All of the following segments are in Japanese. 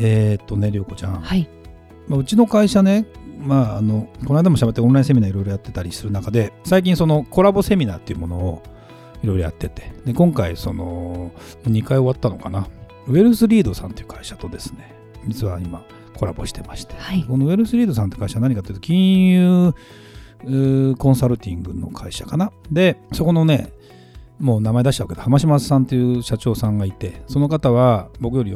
えー、っとね涼子ちゃん、はい。まあ、うちの会社ねまあ、あのこの間も喋ってオンラインセミナーいろいろやってたりする中で最近そのコラボセミナーっていうものをいろいろやってて。で今回その2回終わったのかな。ウェルスリードさんという会社とですね実は今コラボしてまして、はい。このウェルスリードさんって会社は何かというと金融コンサルティングの会社かな。でそこのねもう名前出しちゃうけど浜島さんという社長さんがいてその方は僕より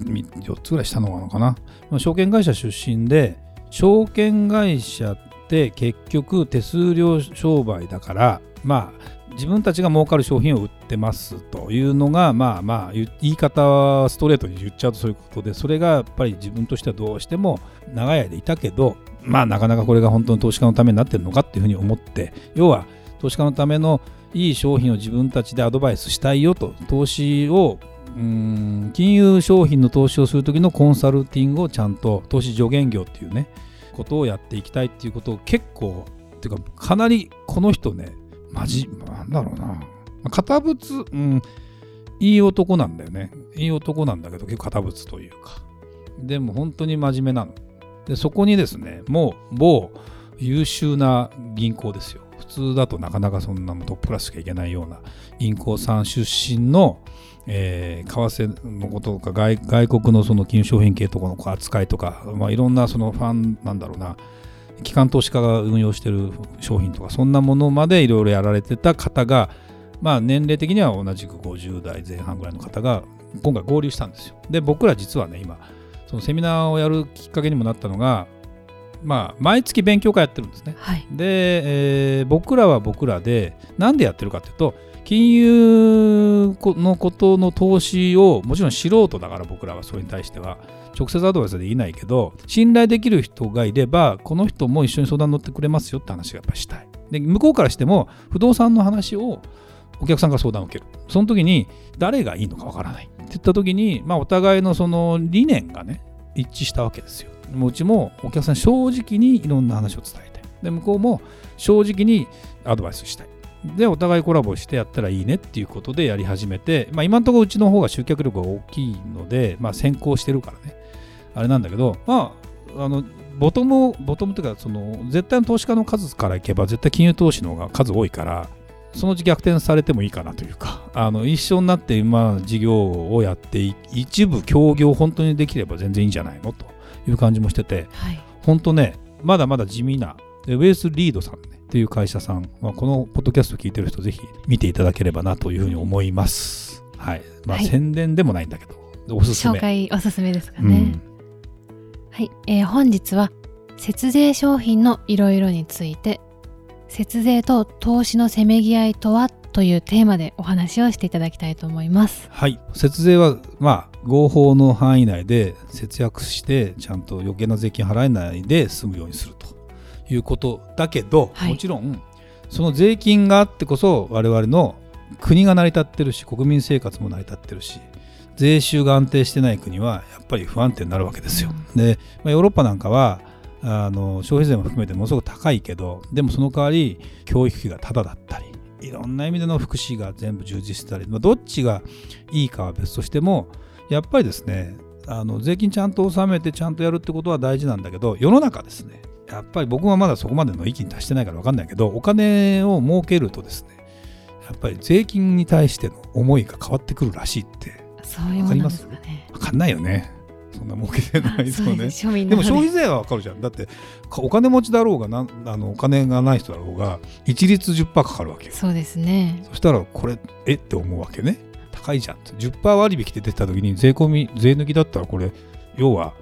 4, つぐらい下ののかな。証券会社出身で証券会社って結局手数料商売だからまあ自分たちが儲かる商品を売ってますというのがまあまあ言い方はストレートに言っちゃうとそういうことでそれがやっぱり自分としてはどうしても長い間いたけどまあなかなかこれが本当の投資家のためになってるのかっていうふうに思って要は投資家のためのいい商品を自分たちでアドバイスしたいよと投資をうん。金融商品の投資をする時のコンサルティングをちゃんと投資助言業っていうねことをやっていきたいっていうことを結構っていうかかなりこの人ねマジなんだろうな。堅物うんいい男なんだよね。いい男なんだけど結構堅物というか。でも本当に真面目なの。でそこにですねもう某優秀な銀行ですよ。普通だとなかなかそんなトップクラスしかいけないような銀行さん出身の、えー為替のこととか外外国のその金融商品系とかの扱いとか、まあ、いろんなそのファンなんだろうな機関投資家が運用してる商品とかそんなものまでいろいろやられてた方が、まあ、年齢的には同じく50代前半ぐらいの方が今回合流したんですよ。で僕ら実はね今そのセミナーをやるきっかけにもなったのが、まあ、毎月勉強会やってるんですね。はいで、えー僕らは僕らでなんでやってるかっていうと金融のことの投資をもちろん素人だから僕らはそれに対しては直接アドバイスはできないけど信頼できる人がいればこの人も一緒に相談乗ってくれますよって話がやっぱりしたい。で向こうからしても不動産の話をお客さんから相談を受ける。その時に誰がいいのかわからない。って言った時に、まあ、お互いのその理念がね一致したわけですよ。もううちもお客さん正直にいろんな話を伝えたいで向こうも正直にアドバイスしたい。でお互いコラボしてやったらいいねっていうことでやり始めて、まあ、今のところうちの方が集客力が大きいので、まあ、先行してるからね。あれなんだけどまああのボトムボトムというかその絶対の投資家の数からいけば絶対金融投資の方が数多いからそのうち逆転されてもいいかなというかあの一緒になって今事業をやってい一部協業本当にできれば全然いいんじゃないの？という感じもしててはい。本当ね、まだまだ地味な、でウェイスリードさん、ね、っていう会社さん、まあ、このポッドキャスト聞いてる人、ぜひ見ていただければなというふうに思います。はい。まあ、はい宣伝でもないんだけど、おすすめ。紹介おすすめですかね、うん。はい、えー本日は節税商品のいろいろについて節税と投資のせめぎ合いとはというテーマでお話をしていただきたいと思いますはい。節税は、まあ、合法の範囲内で節約して、ちゃんと余計な税金払えないで済むようにするということだけど、はいもちろん、その税金があってこそ、我々の国が成り立ってるし、国民生活も成り立ってるし、税収が安定してない国はやっぱり不安定になるわけですよ。で、まあ、ヨーロッパなんかはあの消費税も含めてものすごく高いけどでもその代わり教育費がタダだったりいろんな意味での福祉が全部充実してたり、まあ、どっちがいいかは別としてもやっぱりですねあの税金ちゃんと納めてちゃんとやるってことは大事なんだけど世の中ですねやっぱり僕はまだそこまでの域に達してないから分かんないけどお金を儲けるとですねやっぱり税金に対しての思いが変わってくるらしいってそういうものですかね分かんないよねそんな儲けてない です庶民でなのも消費税はわかるじゃん。だってかお金持ちだろうがなんあのお金がない人だろうが一律10%かかるわけよ。そうですねそしたらこれえって思うわけね。高いじゃん。10%割引で出た時に税込み税抜きだったらこれ要は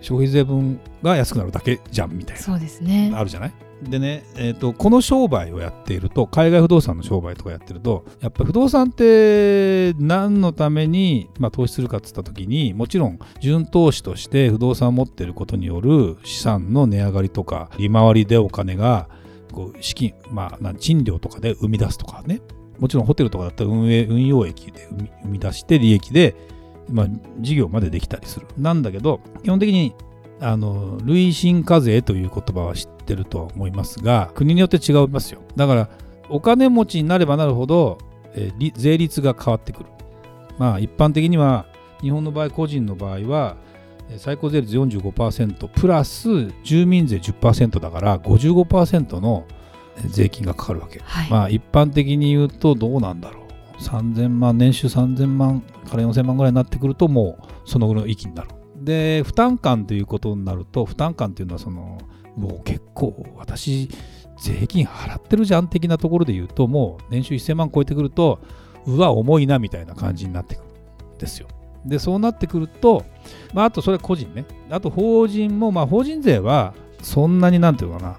消費税分が安くなるだけじゃんみたいそうですね。なあるじゃない？でね、えーと、この商売をやっていると海外不動産の商売とかやってるとやっぱり不動産って何のために、まあ、投資するかっつった時にもちろん純投資として不動産を持っていることによる資産の値上がりとか利回りでお金がこう資金、まあ、賃料とかで生み出すとかね。もちろんホテルとかだったら運営運用益で生み出して利益で、まあ、事業までできたりする。なんだけど基本的にあの累進課税という言葉は知ってると思いますが国によって違いますよ。だからお金持ちになればなるほど、えー、税率が変わってくる。まあ一般的には日本の場合個人の場合は最高税率45%プラス住民税10%だから55%の税金がかかるわけ、はい、まあ一般的に言うとどうなんだろう3000万年収3000万から4000万ぐらいになってくるともうそのぐらいの域になる。で負担感ということになると負担感というのはそのもう結構私税金払ってるじゃん的なところで言うともう年収1000万超えてくるとうわ重いなみたいな感じになってくるんですよ。でそうなってくると、まあ、あとそれ個人ね。あと法人もまあ法人税はそんなになんていうかな。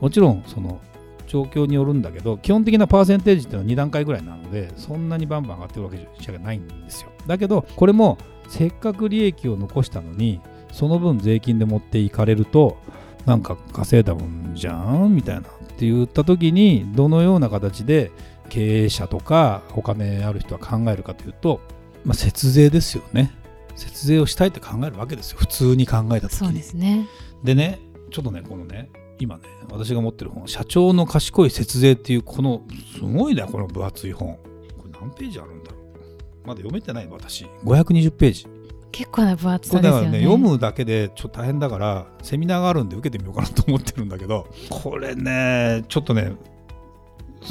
もちろんその状況によるんだけど基本的なパーセンテージっていうのは2段階ぐらいなのでそんなにバンバン上がってるわけじゃないんですよ。だけどこれもせっかく利益を残したのにその分税金で持っていかれるとなんか稼いだもんじゃんみたいなって言った時にどのような形で経営者とかお金ある人は考えるかというと、まあ、節税ですよね。節税をしたいって考えるわけですよ。普通に考えた時に。そうですね。でねちょっとねこのね今ね私が持ってる本「社長の賢い節税」っていうこのすごいねこの分厚い本。これ何ページあるんだろう。まだ読めてない私。520ページ。結構な分厚さですよね。ね読むだけでちょっと大変だからセミナーがあるんで受けてみようかなと思ってるんだけどこれねちょっとね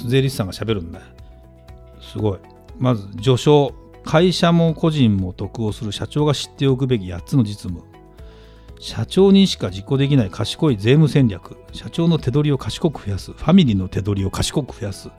税理士さんがしゃべるんだすごい。まず序章。会社も個人も得をする社長が知っておくべき8つの実務社長にしか実行できない賢い税務戦略。社長の手取りを賢く増やす。ファミリーの手取りを賢く増やす。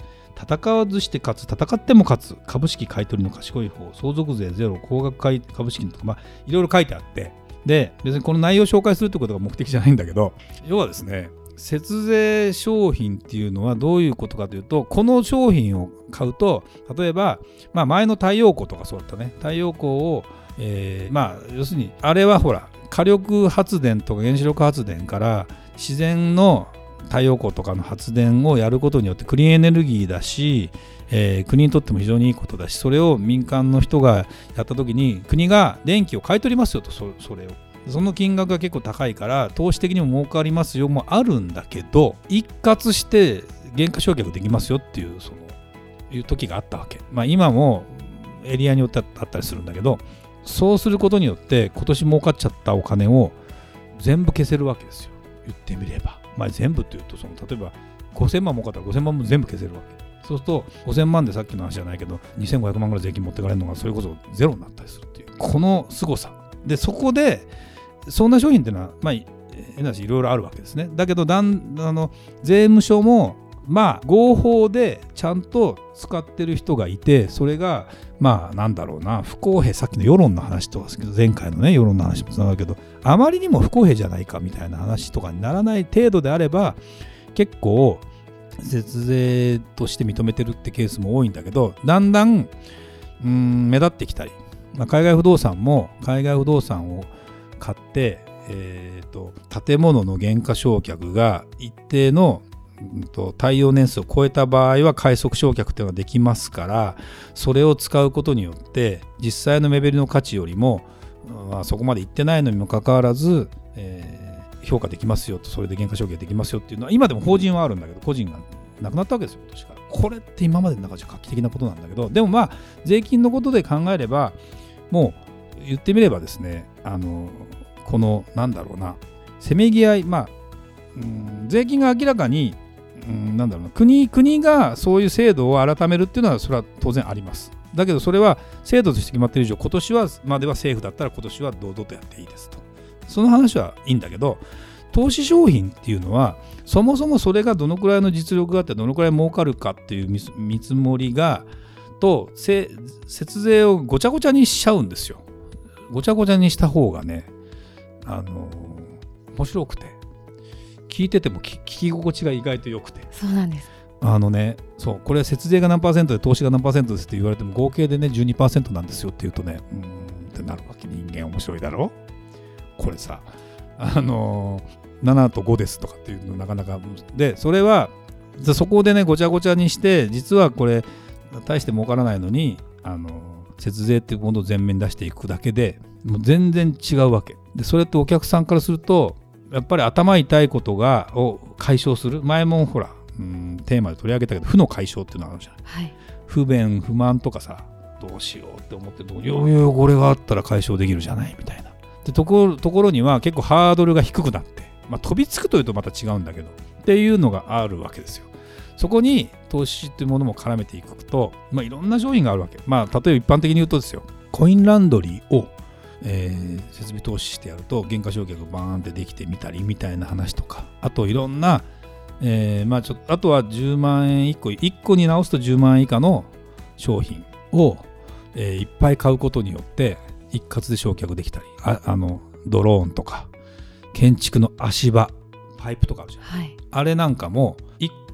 戦わずして勝つ、戦っても勝つ、株式買取の賢い方、相続税ゼロ、高額買株式とか、まあ、いろいろ書いてあって、で、別にこの内容を紹介するってことが目的じゃないんだけど、要はですね、節税商品っていうのはどういうことかというと、この商品を買うと、例えば、まあ、前の太陽光とかそうだったね、太陽光を、えー、まあ、要するに、あれはほら、火力発電とか原子力発電から自然の太陽光とかの発電をやることによってクリーンエネルギーだし、えー、国にとっても非常にいいことだしそれを民間の人がやった時に国が電気を買い取りますよとそれを。その金額が結構高いから投資的にも儲かりますよもあるんだけど一括して原価償却できますよっていうそのいう時があったわけ、まあ、今もエリアによってあったりするんだけどそうすることによって今年儲かっちゃったお金を全部消せるわけですよ。言ってみれば。まあ、全部っていうとその例えば5000万儲かったら5000万も全部消せるわけ。そうすると5000万でさっきの話じゃないけど2500万ぐらい税金持ってかれるのがそれこそゼロになったりするっていうこの凄さ。でそこでそんな商品っていうのはまあ変な話いろいろあるわけですね。だけどだんあの税務署もまあ合法でちゃんと使ってる人がいてそれがまあなんだろうな不公平さっきの世論の話とかですけど前回のね世論の話もつながるけどあまりにも不公平じゃないかみたいな話とかにならない程度であれば結構節税として認めてるってケースも多いんだけどだんだんうん目立ってきたり、まあ、海外不動産も海外不動産を買ってえーと建物の減価償却が一定のうんと耐用年数を超えた場合は快速償却というのができますからそれを使うことによって実際の目減りの価値よりも、まあ、そこまでいってないのにもかかわらず、えー、評価できますよとそれで減価償却できますよっていうのは今でも法人はあるんだけど個人がなくなったわけですよ今年か。これって今までの中じゃ画期的なことなんだけどでもまあ税金のことで考えればもう言ってみればですねあのこのなんだろうなせめぎ合いまあうん税金が明らかにうん、なんだろうな国国がそういう制度を改めるっていうのはそれは当然あります。だけどそれは制度として決まっている以上今年はまでは政府だったら今年は堂々とやっていいですと。その話はいいんだけど投資商品っていうのはそもそもそれがどのくらいの実力があってどのくらい儲かるかっていう見積もりがと節税をごちゃごちゃにしちゃうんですよ。ごちゃごちゃにした方がねあの面白くて聞いてても聞き心地が意外と良くて。そうなんです。あのねそうこれ節税が何パーセントで投資が何パーセントですって言われても合計でね12%なんですよって言うとねうーんってなるわけ。人間面白いだろ？これさあのー、7と5ですとかっていうのなかなかでそれはそこでねごちゃごちゃにして実はこれ大して儲からないのにあの節税っていうものを前面に出していくだけでもう全然違うわけ。でそれってお客さんからするとやっぱり頭痛いことがを解消する。前もほらうんテーマで取り上げたけど負の解消っていうのがあるじゃない。はい。不便不満とかさどうしようって思ってるといやいやこれがあったら解消できるじゃないみたいな。でところところには結構ハードルが低くなって、まあ、飛びつくというとまた違うんだけどっていうのがあるわけですよそこに投資っていうものも絡めていくと、まあ、いろんな商品があるわけ。まあ例えば一般的に言うとですよ。コインランドリーをえー設備投資してやると減価償却がバーンってできてみたりみたいな話とか。あといろんな、えーまあちょっとあとは10万円1個1個に直すと10万円以下の商品を、えーいっぱい買うことによって一括で償却できたり。ああのドローンとか建築の足場パイプとかあるじゃん。はい。あれなんかも1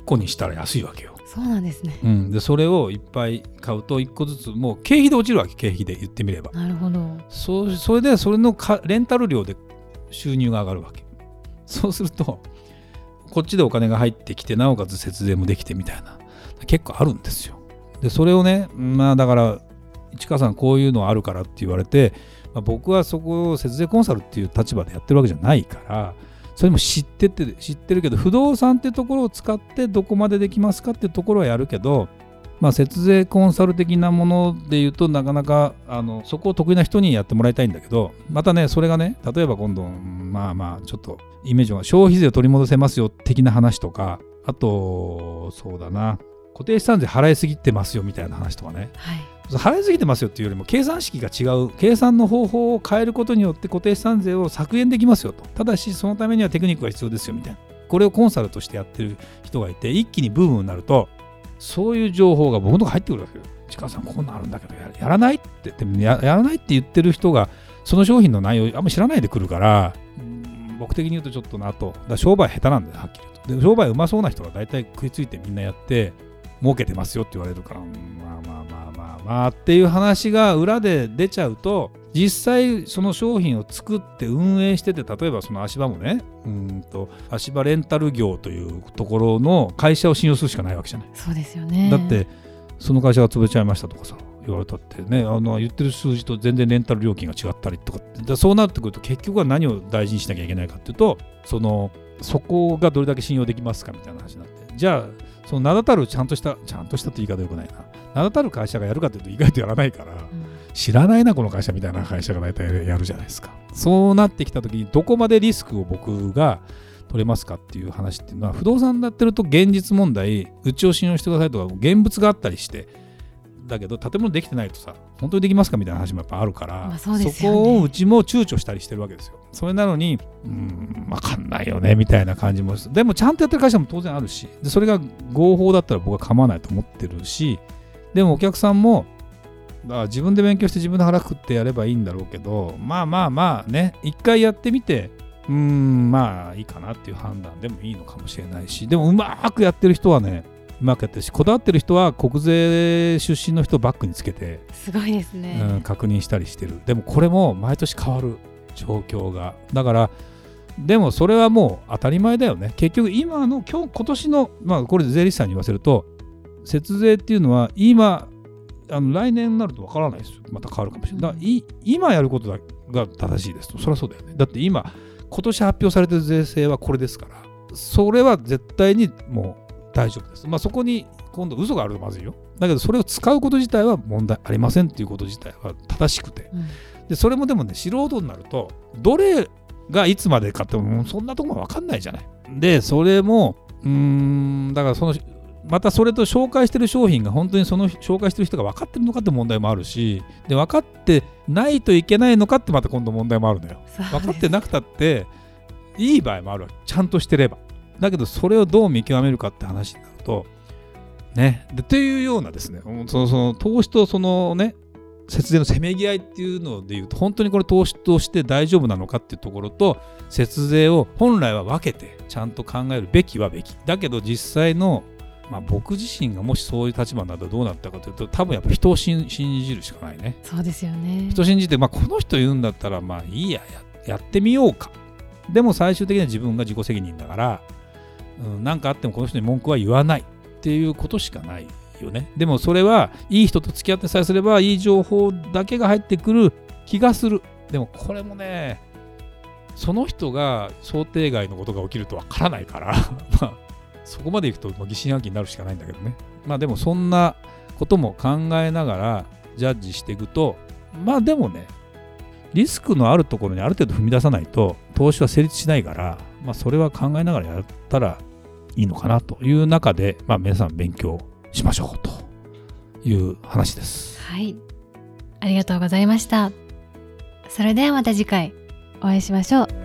個にしたら安いわけよ、そうなんですね。うん、でそれをいっぱい買うと1個ずつもう経費で落ちるわけ経費で言ってみれば。なるほど。そうそれでそれのかレンタル料で収入が上がるわけ。そうするとこっちでお金が入ってきてなおかつ節税もできてみたいな結構あるんですよ。でそれをねまあだから市川さんこういうのあるからって言われて、まあ、僕はそこを節税コンサルっていう立場でやってるわけじゃないからそれも知ってて知ってるけど不動産ってところを使ってどこまでできますかっていうところはやるけどまあ、節税コンサル的なもので言うとなかなかあのそこを得意な人にやってもらいたいんだけどまたねそれがね例えば今度まあまあちょっとイメージが消費税を取り戻せますよ的な話とかあとそうだな固定資産税払いすぎてますよみたいな話とかね。はい。払いすぎてますよっていうよりも計算式が違う計算の方法を変えることによって固定資産税を削減できますよと。ただしそのためにはテクニックが必要ですよみたいな。これをコンサルとしてやってる人がいて一気にブームになると。そういう情報が僕のと。こ入ってくるわけよ市川さんこんなんあるんだけどやらないってでもやらないって言ってる人がその商品の内容あんま知らないでくるから。僕的に言うとちょっとなとだ商売下手なんだよはっきり言うとで商売うまそうな人が大体食いついてみんなやって儲けてますよって言われるから。まあまあ。まあまあまあっていう話が裏で出ちゃうと実際その商品を作って運営してて例えばその足場もねうんと足場レンタル業というところの会社を信用するしかないわけじゃない。そうですよね。だってその会社が潰れちゃいましたとかさ言われたってねあの言ってる数字と全然レンタル料金が違ったりとかだそうなってくると結局は何を大事にしなきゃいけないかっていうとそのそこがどれだけ信用できますかみたいな話になって。じゃあその名だたるちゃんとしたちゃんとしたって言い方よくないな名だたる会社がやるかっていうと意外とやらないからうん。知らないなこの会社みたいな会社が大体やるじゃないですか。そうなってきた時にどこまでリスクを僕が取れますかっていう話っていうのは不動産だってると現実問題うちを信用してくださいとか現物があったりしてだけど建物できてないとさ本当にできますかみたいな話もやっぱあるから、まあそね。こをうちも躊躇したりしてるわけですよ。それなのにうーん分かんないよねみたいな感じもでもちゃんとやってる会社も当然あるしでそれが合法だったら僕は構わないと思ってるしでもお客さんもだから自分で勉強して自分で腹くってやればいいんだろうけどまあまあまあね一回やってみてうーんまあいいかなっていう判断でもいいのかもしれないしでもうまくやってる人はねうまくやってるしこだわってる人は国税出身の人をバックにつけて、すごいですね、うん、確認したりしてる。でもこれも毎年変わる。状況が。だからでもそれはもう当たり前だよね。結局今の今日今年のまあこれ税理士さんに言わせると節税っていうのは今あの来年になるとわからないですよ。また変わるかもしれない。だからい今やることだが正しいですと。そりゃそうだよね。だって今今年発表されてる税制はこれですからそれは絶対にもう大丈夫です。まあそこに今度嘘があるとまずいよ。だけどそれを使うこと自体は問題ありませんっていうこと自体は正しくて。うん。でそれもでもね素人になるとどれがいつまでかってもうそんなとこも分かんないじゃない。でそれもうーんだからそのまたそれと紹介してる商品が本当にその紹介してる人が分かってるのかって問題もあるしで分かってないといけないのかってまた今度問題もあるのよ。分かってなくたっていい場合もあるわけちゃんとしてれば。だけどそれをどう見極めるかって話になるとねでというようなですねそのその投資とそのね節税のせめぎ合いっていうのでいうと本当にこれ投資として大丈夫なのかっていうところと節税を本来は分けてちゃんと考えるべきはべきだけど実際の、まあ、僕自身がもしそういう立場になったらどうなったかというと多分やっぱ人を信じるしかないねそうですよね人信じて、まあ、この人言うんだったらまあいいややってみようかでも最終的には自分が自己責任だから何、うん、かあってもこの人に文句は言わないっていうことしかないよね。でもそれはいい人と付き合ってさえすればいい情報だけが入ってくる気がする。でもこれもね、その人が想定外のことが起きるとわからないから まあ、そこまでいくと疑心暗鬼になるしかないんだけどね。まあでもそんなことも考えながらジャッジしていくと、まあでもね、リスクのあるところにある程度踏み出さないと投資は成立しないから、まあそれは考えながらやったらいいのかなという中で、まあ皆さん勉強しましょうという話です。はい。ありがとうございました。それではまた次回お会いしましょう。